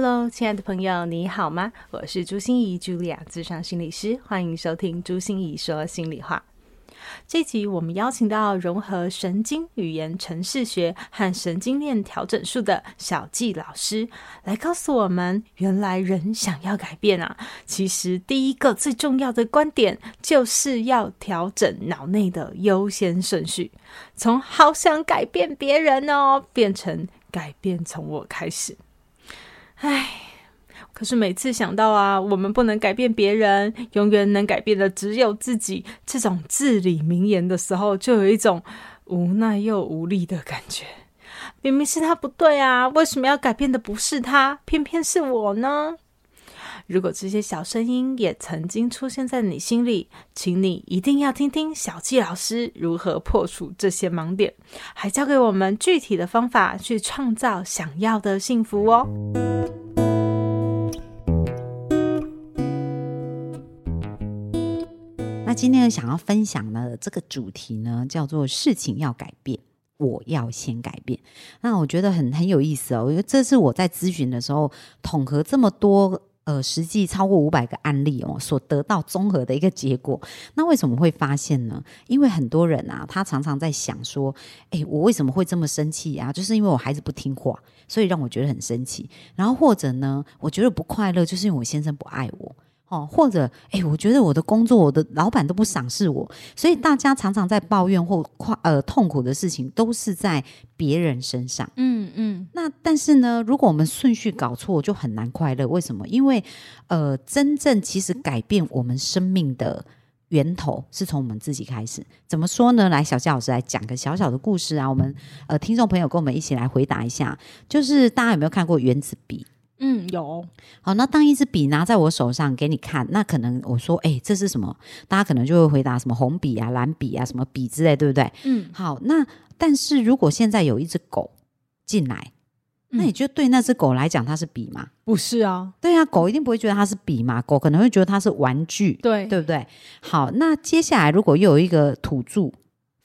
Hello，亲爱的朋友，你好吗？我是朱心仪，Julia，咨商心理师，欢迎收听朱心仪说心里话。这集我们邀请到融合神经语言程式学和神经链调整术的小纪老师，来告诉我们，原来人想要改变啊，其实第一个最重要的观点就是要调整脑内的优先顺序，从好想改变别人哦，变成改变从我开始。唉，可是每次想到啊，我们不能改变别人，永远能改变的只有自己，这种至理名言的时候，就有一种无奈又无力的感觉。明明是他不对啊，为什么要改变的不是他，偏偏是我呢？如果这些小声音也曾经出现在你心里，请你一定要听听小纪老师如何破除这些盲点，还教给我们具体的方法去创造想要的幸福哦。那今天想要分享的这个主题呢，叫做“事情要改变，我要先改变”。那我觉得很很有意思哦，因为这是我在咨询的时候统合这么多。呃，实际超过五百个案例哦，所得到综合的一个结果。那为什么会发现呢？因为很多人啊，他常常在想说，诶，我为什么会这么生气啊？就是因为我孩子不听话，所以让我觉得很生气。然后或者呢，我觉得不快乐，就是因为我先生不爱我。哦，或者，哎，我觉得我的工作，我的老板都不赏识我，所以大家常常在抱怨或快呃痛苦的事情，都是在别人身上。嗯嗯。那但是呢，如果我们顺序搞错，就很难快乐。为什么？因为呃，真正其实改变我们生命的源头是从我们自己开始。怎么说呢？来，小纪老师来讲个小小的故事啊。我们呃，听众朋友跟我们一起来回答一下，就是大家有没有看过原子笔？嗯，有。好，那当一支笔拿在我手上给你看，那可能我说，哎、欸，这是什么？大家可能就会回答什么红笔啊、蓝笔啊、什么笔之类，对不对？嗯，好，那但是如果现在有一只狗进来，那你觉得对那只狗来讲它是笔吗？不是啊，对啊，狗一定不会觉得它是笔嘛，狗可能会觉得它是玩具，对，对不对？好，那接下来如果又有一个土著。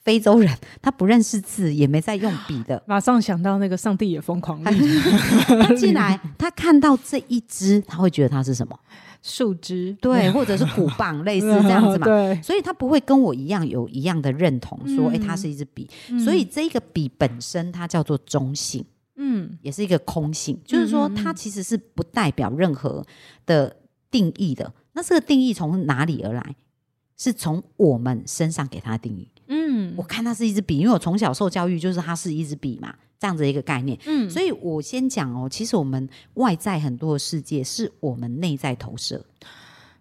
非洲人，他不认识字，也没在用笔的。马上想到那个上帝也疯狂。他进来，他看到这一支，他会觉得它是什么？树枝，对，或者是鼓棒，类似这样子嘛。对，所以他不会跟我一样有一样的认同，说，哎、嗯，它是一支笔。所以这个笔本身，它叫做中性，嗯，也是一个空性，就是说，它其实是不代表任何的定义的。那这个定义从哪里而来？是从我们身上给它的定义。嗯，我看它是一支笔，因为我从小受教育就是它是一支笔嘛，这样子一个概念。嗯，所以我先讲哦，其实我们外在很多的世界是我们内在投射，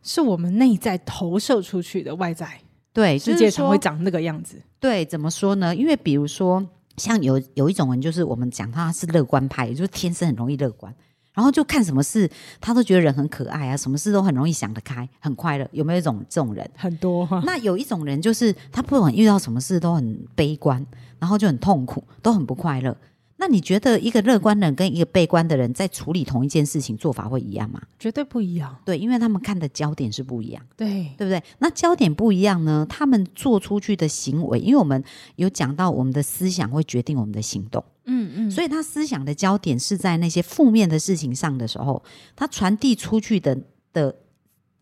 是我们内在投射出去的外在，对，世界才会长那个样子。对，怎么说呢？因为比如说，像有有一种人，就是我们讲他是乐观派，也就是天生很容易乐观。然后就看什么事，他都觉得人很可爱啊，什么事都很容易想得开，很快乐。有没有一种这种人？很多啊。那有一种人，就是他不管遇到什么事都很悲观，然后就很痛苦，都很不快乐。那你觉得一个乐观的人跟一个悲观的人在处理同一件事情做法会一样吗？绝对不一样。对，因为他们看的焦点是不一样。对，对不对？那焦点不一样呢，他们做出去的行为，因为我们有讲到我们的思想会决定我们的行动。嗯嗯。所以他思想的焦点是在那些负面的事情上的时候，他传递出去的的。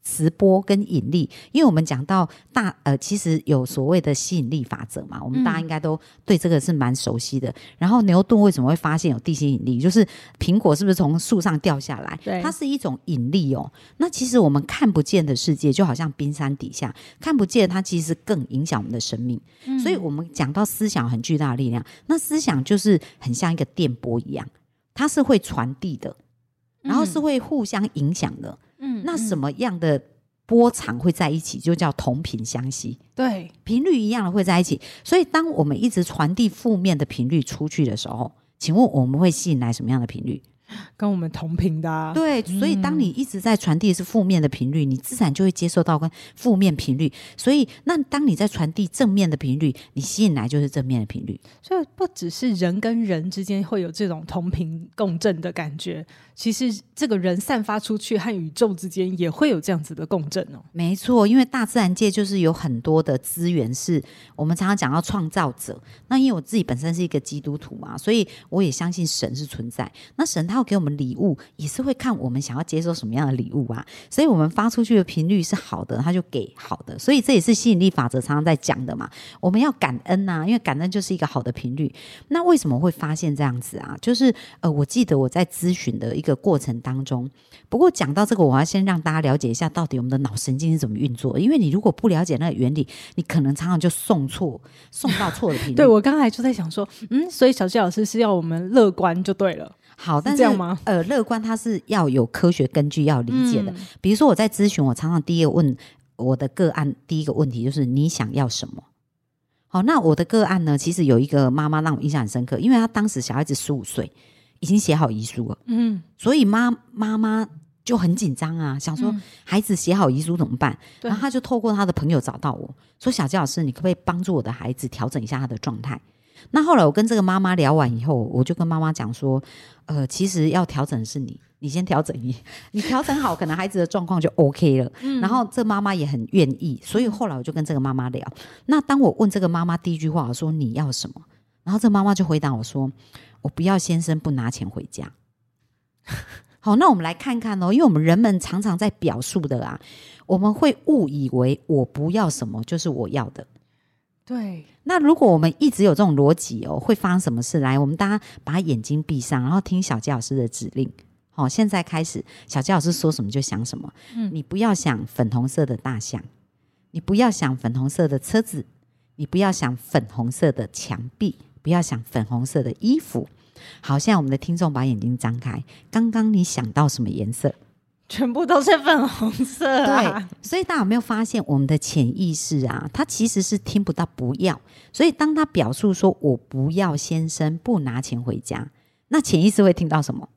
磁波跟引力，因为我们讲到大呃，其实有所谓的吸引力法则嘛，我们大家应该都对这个是蛮熟悉的。嗯、然后牛顿为什么会发现有地心引力？就是苹果是不是从树上掉下来？对，它是一种引力哦。那其实我们看不见的世界，就好像冰山底下看不见，它其实更影响我们的生命。嗯、所以我们讲到思想很巨大的力量，那思想就是很像一个电波一样，它是会传递的，然后是会互相影响的。嗯嗯，那什么样的波长会在一起，就叫同频相吸。对，频率一样的会在一起。所以，当我们一直传递负面的频率出去的时候，请问我们会吸引来什么样的频率？跟我们同频的、啊。对，所以当你一直在传递的是负面的频率，嗯、你自然就会接受到跟负面频率。所以，那当你在传递正面的频率，你吸引来就是正面的频率。所以，不只是人跟人之间会有这种同频共振的感觉，其实这个人散发出去和宇宙之间也会有这样子的共振哦。没错，因为大自然界就是有很多的资源，是我们常常讲到创造者。那因为我自己本身是一个基督徒嘛，所以我也相信神是存在。那神他要给我们礼物，也是会看我们想要接受什么样的礼物啊。所以我们发出去的频率是好的，他就给好的。所以这也是吸引力法则常常在讲的嘛。我们要感恩呐、啊，因为感恩就是一个好的频率。那为什么会发现这样子啊？就是呃，我记得我在咨询的一个过程当中，不过讲到这个，我要先让大家了解一下，到底我们的脑神经是怎么运作。因为你如果不了解那个原理，你可能常常就送错，送到错的频率。对，我刚才就在想说，嗯，所以小谢老师是要我们乐观就对了。好，但是，是这样吗？呃，乐观它是要有科学根据，要理解的。嗯、比如说我在咨询，我常常第一个问我的个案，第一个问题就是你想要什么？好，那我的个案呢，其实有一个妈妈让我印象很深刻，因为她当时小孩子十五岁，已经写好遗书了，嗯，所以妈妈妈就很紧张啊，想说孩子写好遗书怎么办？嗯、然后她就透过她的朋友找到我说：“小杰老师，你可不可以帮助我的孩子调整一下他的状态？”那后来我跟这个妈妈聊完以后，我就跟妈妈讲说：“呃，其实要调整的是你，你先调整你，你调整好，可能孩子的状况就 OK 了。嗯”然后这妈妈也很愿意，所以后来我就跟这个妈妈聊。那当我问这个妈妈第一句话，我说：“你要什么？”然后这妈妈就回答我说：“我不要先生不拿钱回家。”好，那我们来看看哦，因为我们人们常常在表述的啊，我们会误以为我不要什么就是我要的。对，那如果我们一直有这种逻辑哦，会发生什么事？来，我们大家把眼睛闭上，然后听小杰老师的指令。好，现在开始，小杰老师说什么就想什么。嗯，你不要想粉红色的大象，你不要想粉红色的车子，你不要想粉红色的墙壁，不要想粉红色的衣服。好，现在我们的听众把眼睛张开，刚刚你想到什么颜色？全部都是粉红色啊。对，所以大家有没有发现，我们的潜意识啊，它其实是听不到不要。所以当他表述说“我不要先生不拿钱回家”，那潜意识会听到什么？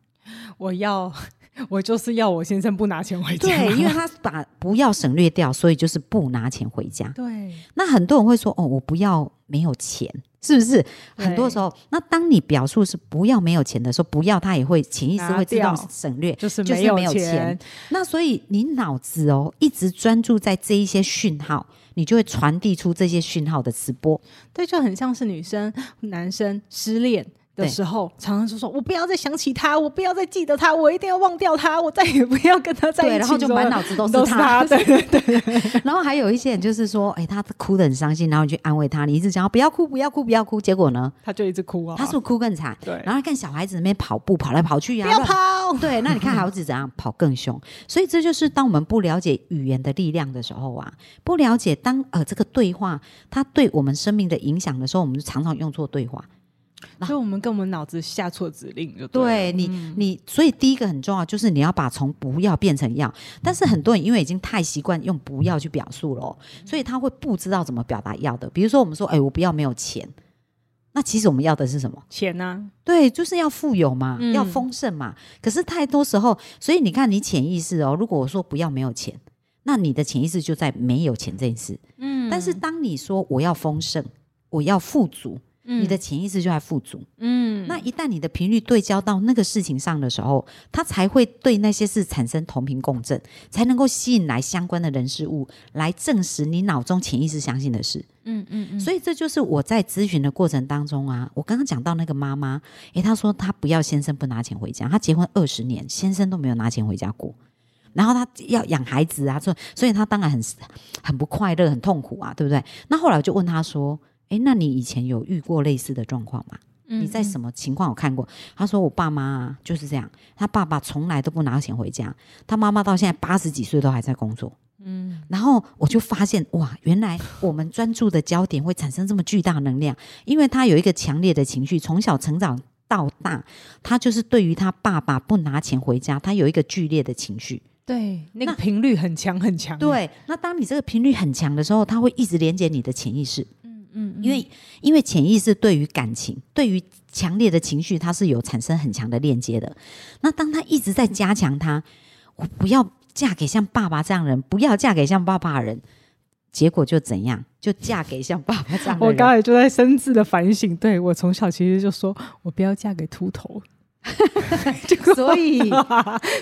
我要，我就是要我先生不拿钱回家。对，因为他把“不要”省略掉，所以就是不拿钱回家。对。那很多人会说：“哦，我不要没有钱。”是不是很多时候？那当你表述是不要没有钱的时候，不要他也会潜意识会自动省略，就是没有钱。就是没有钱。那所以你脑子哦一直专注在这一些讯号，你就会传递出这些讯号的直播。对，就很像是女生、男生失恋。的时候，常常就说：“我不要再想起他，我不要再记得他，我一定要忘掉他，我再也不要跟他在一起。”然后就满脑子都是他。对对 对。然后还有一些人就是说：“哎，他哭得很伤心，然后你去安慰他，你一直讲不要哭，不要哭，不要哭。”结果呢，他就一直哭啊。他是不是哭更惨？对。然后看小孩子那边跑步，跑来跑去啊，不要跑。对，那你看孩子怎样跑更凶？所以这就是当我们不了解语言的力量的时候啊，不了解当呃这个对话它对我们生命的影响的时候，我们就常常用错对话。所以我们跟我们脑子下错指令就对，对你，嗯、你所以第一个很重要，就是你要把从不要变成要。但是很多人因为已经太习惯用不要去表述了，所以他会不知道怎么表达要的。比如说我们说，哎，我不要没有钱，那其实我们要的是什么？钱呢、啊？对，就是要富有嘛，嗯、要丰盛嘛。可是太多时候，所以你看，你潜意识哦，如果我说不要没有钱，那你的潜意识就在没有钱这件事。嗯，但是当你说我要丰盛，我要富足。你的潜意识就在富足，嗯，那一旦你的频率对焦到那个事情上的时候，它才会对那些事产生同频共振，才能够吸引来相关的人事物来证实你脑中潜意识相信的事，嗯嗯嗯。所以这就是我在咨询的过程当中啊，我刚刚讲到那个妈妈，诶，她说她不要先生不拿钱回家，她结婚二十年，先生都没有拿钱回家过，然后她要养孩子啊，所所以她当然很很不快乐，很痛苦啊，对不对？那后来我就问她说。诶，那你以前有遇过类似的状况吗？嗯、你在什么情况有看过？他说我爸妈啊就是这样，他爸爸从来都不拿钱回家，他妈妈到现在八十几岁都还在工作。嗯，然后我就发现哇，原来我们专注的焦点会产生这么巨大能量，因为他有一个强烈的情绪，从小成长到大，他就是对于他爸爸不拿钱回家，他有一个剧烈的情绪。对，那个频率很强很强。对，那当你这个频率很强的时候，他会一直连接你的潜意识。嗯，因为因为潜意识对于感情、对于强烈的情绪，它是有产生很强的链接的。那当他一直在加强他，我不要嫁给像爸爸这样的人，不要嫁给像爸爸的人，结果就怎样？就嫁给像爸爸这样的人。我刚才就在深自的反省，对，我从小其实就说我不要嫁给秃头。所以，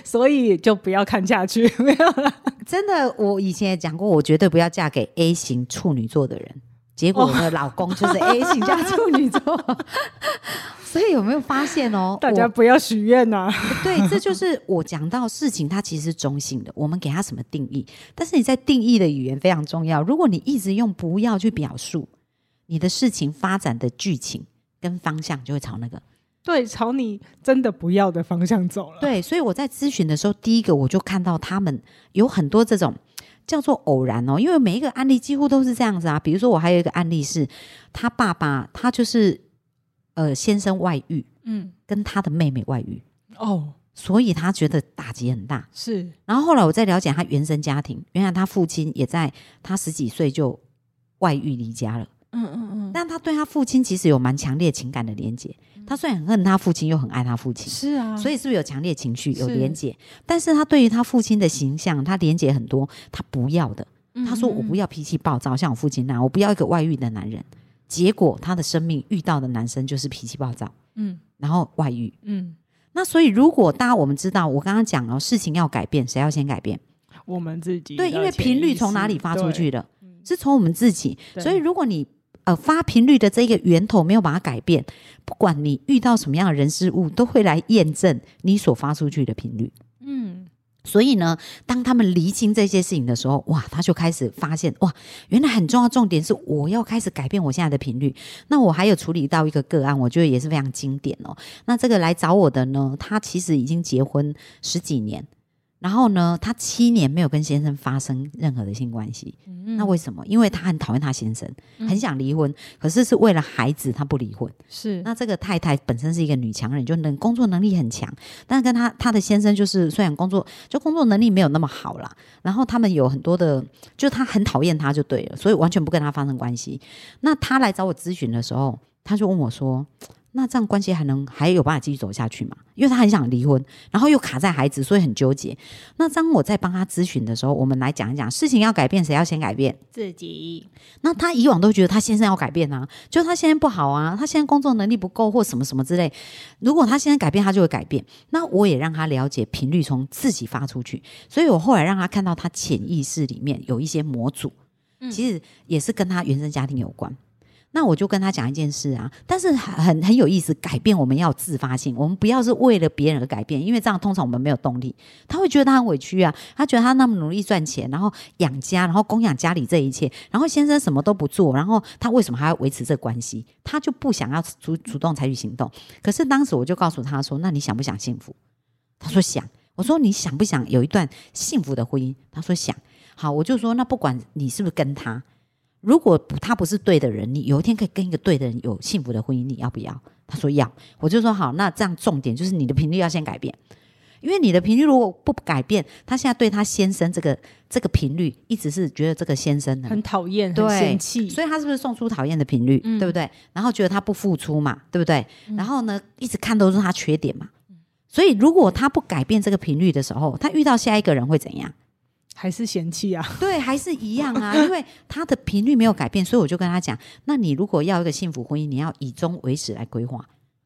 所以就不要看下去。没有了，真的，我以前也讲过，我绝对不要嫁给 A 型处女座的人。结果我的老公就是 A 型加处女座。所以有没有发现哦？大家不要许愿呐。对，这就是我讲到事情，它其实是中性的。我们给它什么定义？但是你在定义的语言非常重要。如果你一直用不要去表述，你的事情发展的剧情跟方向就会朝那个。对，朝你真的不要的方向走了。对，所以我在咨询的时候，第一个我就看到他们有很多这种叫做偶然哦，因为每一个案例几乎都是这样子啊。比如说，我还有一个案例是，他爸爸他就是呃先生外遇，嗯，跟他的妹妹外遇哦，所以他觉得打击很大。是，然后后来我再了解他原生家庭，原来他父亲也在他十几岁就外遇离家了。嗯嗯嗯，但他对他父亲其实有蛮强烈情感的连结。他虽然很恨他父亲，又很爱他父亲，是啊，所以是不是有强烈情绪，有连结？但是他对于他父亲的形象，他连结很多，他不要的。他说：“我不要脾气暴躁，像我父亲那样，我不要一个外遇的男人。”结果他的生命遇到的男生就是脾气暴躁，嗯，然后外遇，嗯。那所以如果大家我们知道，我刚刚讲了，事情要改变，谁要先改变？我们自己。对，因为频率从哪里发出去的？是从我们自己。所以如果你呃，发频率的这个源头没有把它改变，不管你遇到什么样的人事物，都会来验证你所发出去的频率。嗯，所以呢，当他们厘清这些事情的时候，哇，他就开始发现，哇，原来很重要重点是我要开始改变我现在的频率。那我还有处理到一个个案，我觉得也是非常经典哦。那这个来找我的呢，他其实已经结婚十几年。然后呢，她七年没有跟先生发生任何的性关系。嗯、那为什么？因为她很讨厌她先生，嗯、很想离婚，可是是为了孩子，她不离婚。是。那这个太太本身是一个女强人，就能工作能力很强，但是跟她她的先生就是虽然工作就工作能力没有那么好啦，然后他们有很多的，就她很讨厌他就对了，所以完全不跟他发生关系。那她来找我咨询的时候，她就问我说。那这样关系还能还有办法继续走下去吗？因为他很想离婚，然后又卡在孩子，所以很纠结。那当我在帮他咨询的时候，我们来讲一讲事情要改变，谁要先改变？自己。那他以往都觉得他先生要改变啊，就他现在不好啊，他现在工作能力不够或什么什么之类。如果他现在改变，他就会改变。那我也让他了解频率从自己发出去，所以我后来让他看到他潜意识里面有一些模组，其实也是跟他原生家庭有关。那我就跟他讲一件事啊，但是很很有意思，改变我们要自发性，我们不要是为了别人而改变，因为这样通常我们没有动力。他会觉得他很委屈啊，他觉得他那么努力赚钱，然后养家，然后供养家里这一切，然后先生什么都不做，然后他为什么还要维持这关系？他就不想要主主动采取行动。可是当时我就告诉他说：“那你想不想幸福？”他说想。我说：“你想不想有一段幸福的婚姻？”他说想。好，我就说：“那不管你是不是跟他。”如果他不是对的人，你有一天可以跟一个对的人有幸福的婚姻，你要不要？他说要，我就说好。那这样重点就是你的频率要先改变，因为你的频率如果不改变，他现在对他先生这个这个频率一直是觉得这个先生很讨厌、很嫌弃，所以他是不是送出讨厌的频率？嗯、对不对？然后觉得他不付出嘛，对不对？嗯、然后呢，一直看都是他缺点嘛。所以如果他不改变这个频率的时候，他遇到下一个人会怎样？还是嫌弃啊？对，还是一样啊，因为他的频率没有改变，所以我就跟他讲：那你如果要一个幸福婚姻，你要以终为始来规划。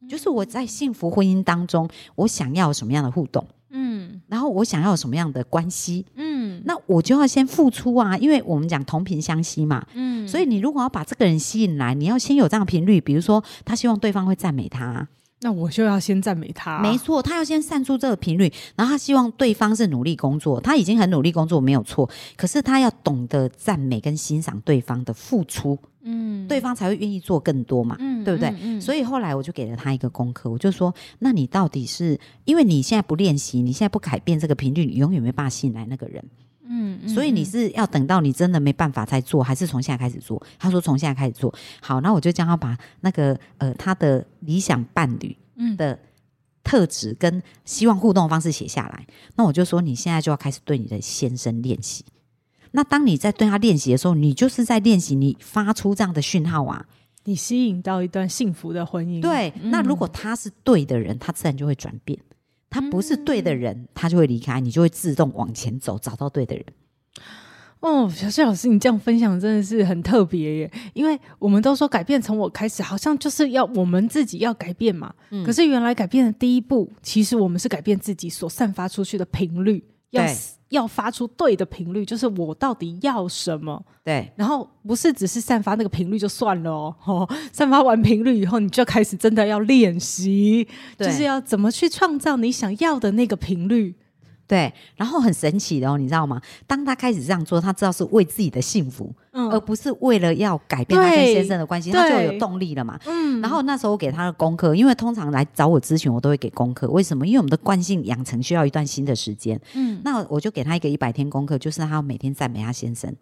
就是我在幸福婚姻当中，我想要什么样的互动？嗯，然后我想要什么样的关系？嗯，那我就要先付出啊，因为我们讲同频相吸嘛。嗯，所以你如果要把这个人吸引来，你要先有这样的频率，比如说他希望对方会赞美他。那我就要先赞美他啊。没错，他要先散出这个频率，然后他希望对方是努力工作，他已经很努力工作没有错，可是他要懂得赞美跟欣赏对方的付出，嗯，对方才会愿意做更多嘛，嗯，对不对？嗯，嗯，所以后来我就给了他一个功课，我就说，那你到底是因为你现在不练习，你现在不改变这个频率，你永远没办法吸引来那个人。嗯，嗯，所以你是要等到你真的没办法再做，还是从现在开始做？他说从现在开始做。好，那我就将他把那个呃他的理想伴侣的特质跟希望互动的方式写下来。那我就说你现在就要开始对你的先生练习。那当你在对他练习的时候，你就是在练习你发出这样的讯号啊。你吸引到一段幸福的婚姻。对，嗯、那如果他是对的人，他自然就会转变；他不是对的人，他就会离开，你就会自动往前走，找到对的人。哦，小谢老师，你这样分享真的是很特别耶！因为我们都说改变从我开始，好像就是要我们自己要改变嘛。嗯、可是原来改变的第一步，其实我们是改变自己所散发出去的频率，要对要发出对的频率，就是我到底要什么？对。然后不是只是散发那个频率就算了哦，哦，散发完频率以后，你就开始真的要练习，就是要怎么去创造你想要的那个频率。对，然后很神奇的哦，你知道吗？当他开始这样做，他知道是为自己的幸福，嗯、而不是为了要改变他跟先生的关系，对他就有动力了嘛。嗯，然后那时候我给他的功课，因为通常来找我咨询，我都会给功课。为什么？因为我们的惯性养成需要一段新的时间。嗯，那我就给他一个一百天功课，就是他要每天赞美他先生。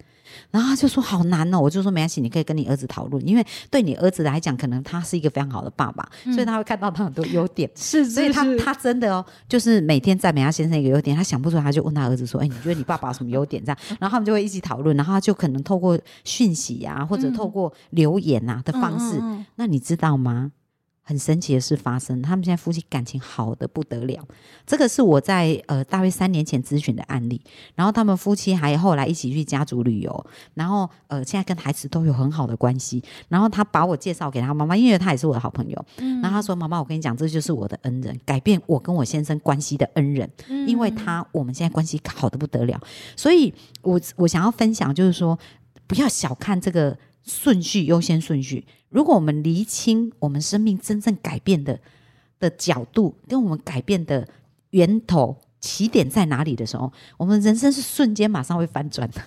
然后他就说好难哦，我就说没关系，你可以跟你儿子讨论，因为对你儿子来讲，可能他是一个非常好的爸爸，嗯、所以他会看到他很多优点。是，所以他他真的哦，就是每天赞美他先生一个优点，他想不出来，他就问他儿子说：“哎，你觉得你爸爸有什么优点？”这样，然后他们就会一起讨论，然后他就可能透过讯息啊，或者透过留言啊的方式，嗯嗯嗯、那你知道吗？很神奇的事发生，他们现在夫妻感情好的不得了。这个是我在呃大约三年前咨询的案例。然后他们夫妻还后来一起去家族旅游，然后呃现在跟孩子都有很好的关系。然后他把我介绍给他妈妈，因为他也是我的好朋友。嗯、然后他说：“妈妈，我跟你讲，这就是我的恩人，改变我跟我先生关系的恩人，嗯、因为他我们现在关系好的不得了。所以我我想要分享就是说，不要小看这个。”顺序优先顺序。如果我们厘清我们生命真正改变的的角度，跟我们改变的源头起点在哪里的时候，我们人生是瞬间马上会翻转的。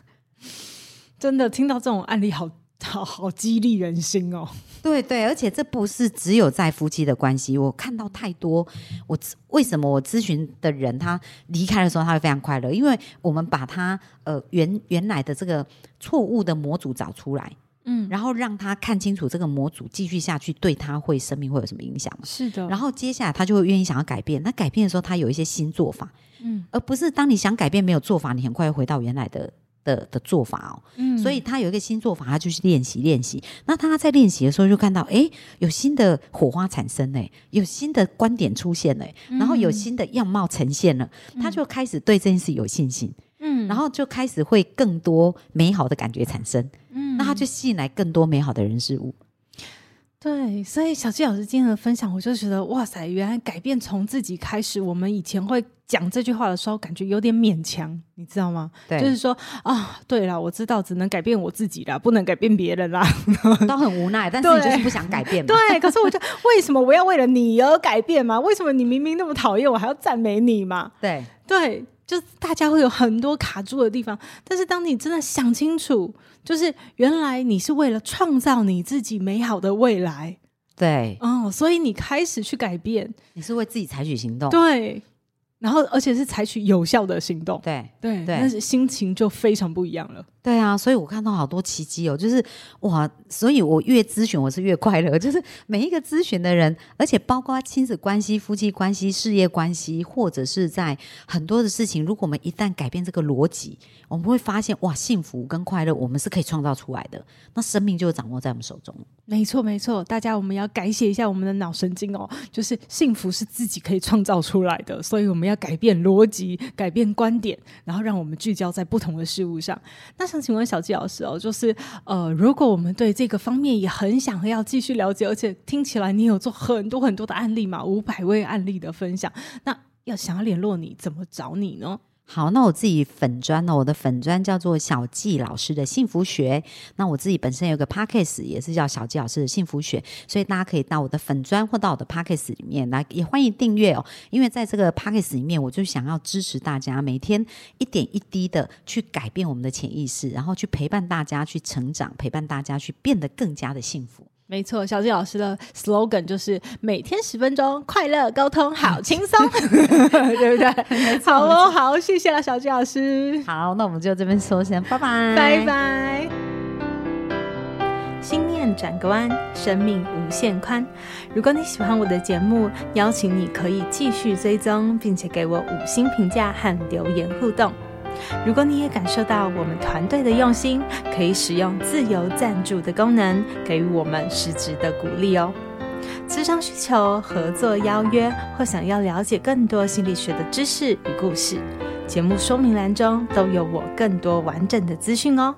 真的听到这种案例好，好好好激励人心哦。对对，而且这不是只有在夫妻的关系，我看到太多。我为什么我咨询的人他离开的时候他会非常快乐？因为我们把他呃原原来的这个错误的模组找出来。嗯，然后让他看清楚这个模组继续下去对他会生命会有什么影响？是的。然后接下来他就会愿意想要改变。那改变的时候，他有一些新做法，嗯，而不是当你想改变没有做法，你很快会回到原来的的的做法哦。嗯，所以他有一个新做法，他就去练习练习。那他在练习的时候就看到，哎，有新的火花产生嘞，有新的观点出现嘞，然后有新的样貌呈现了，嗯，他就开始对这件事有信心。嗯，然后就开始会更多美好的感觉产生。嗯那他就吸引来更多美好的人事物。对，所以小纪老师今天的分享，我就觉得哇塞，原来改变从自己开始。我们以前会讲这句话的时候，感觉有点勉强，你知道吗？对，就是说啊，对了，我知道只能改变我自己了，不能改变别人啦，都很无奈。但是你就是不想改变嘛。对，可是我就为什么我要为了你而改变嘛？为什么你明明那么讨厌我，还要赞美你嘛？对对。就是大家会有很多卡住的地方，但是当你真的想清楚，就是原来你是为了创造你自己美好的未来，对，哦，所以你开始去改变，你是为自己采取行动，对。然后，而且是采取有效的行动，对对对，但是心情就非常不一样了。对啊，所以我看到好多奇迹哦，就是哇，所以我越咨询我是越快乐，就是每一个咨询的人，而且包括亲子关系、夫妻关系、事业关系，或者是在很多的事情，如果我们一旦改变这个逻辑，我们会发现哇，幸福跟快乐我们是可以创造出来的，那生命就掌握在我们手中。没错没错，大家我们要改写一下我们的脑神经哦，就是幸福是自己可以创造出来的，所以我们。要改变逻辑，改变观点，然后让我们聚焦在不同的事物上。那请问小纪老师哦，就是呃，如果我们对这个方面也很想要继续了解，而且听起来你有做很多很多的案例嘛，五百位案例的分享，那要想要联络你，怎么找你呢？好，那我自己粉砖呢？我的粉砖叫做小纪老师的幸福学。那我自己本身有个 Podcast 也是叫小纪老师的幸福学，所以大家可以到我的粉砖或到我的 Podcast 里面来，也欢迎订阅哦。因为在这个 Podcast 里面，我就想要支持大家每天一点一滴的去改变我们的潜意识，然后去陪伴大家去成长，陪伴大家去变得更加的幸福。没错，小纪老师的 slogan 就是每天十分钟，快乐沟通，好轻松，对不对？好哦，好，谢谢了，小纪老师。好，那我们就这边说先，拜拜，拜拜。心念转个弯，生命无限宽。如果你喜欢我的节目，邀请你可以继续追踪，并且给我五星评价和留言互动。如果你也感受到我们团队的用心，可以使用自由赞助的功能，给予我们实质的鼓励哦。咨商需求、合作邀约，或想要了解更多心理学的知识与故事，节目说明栏中都有我更多完整的资讯哦。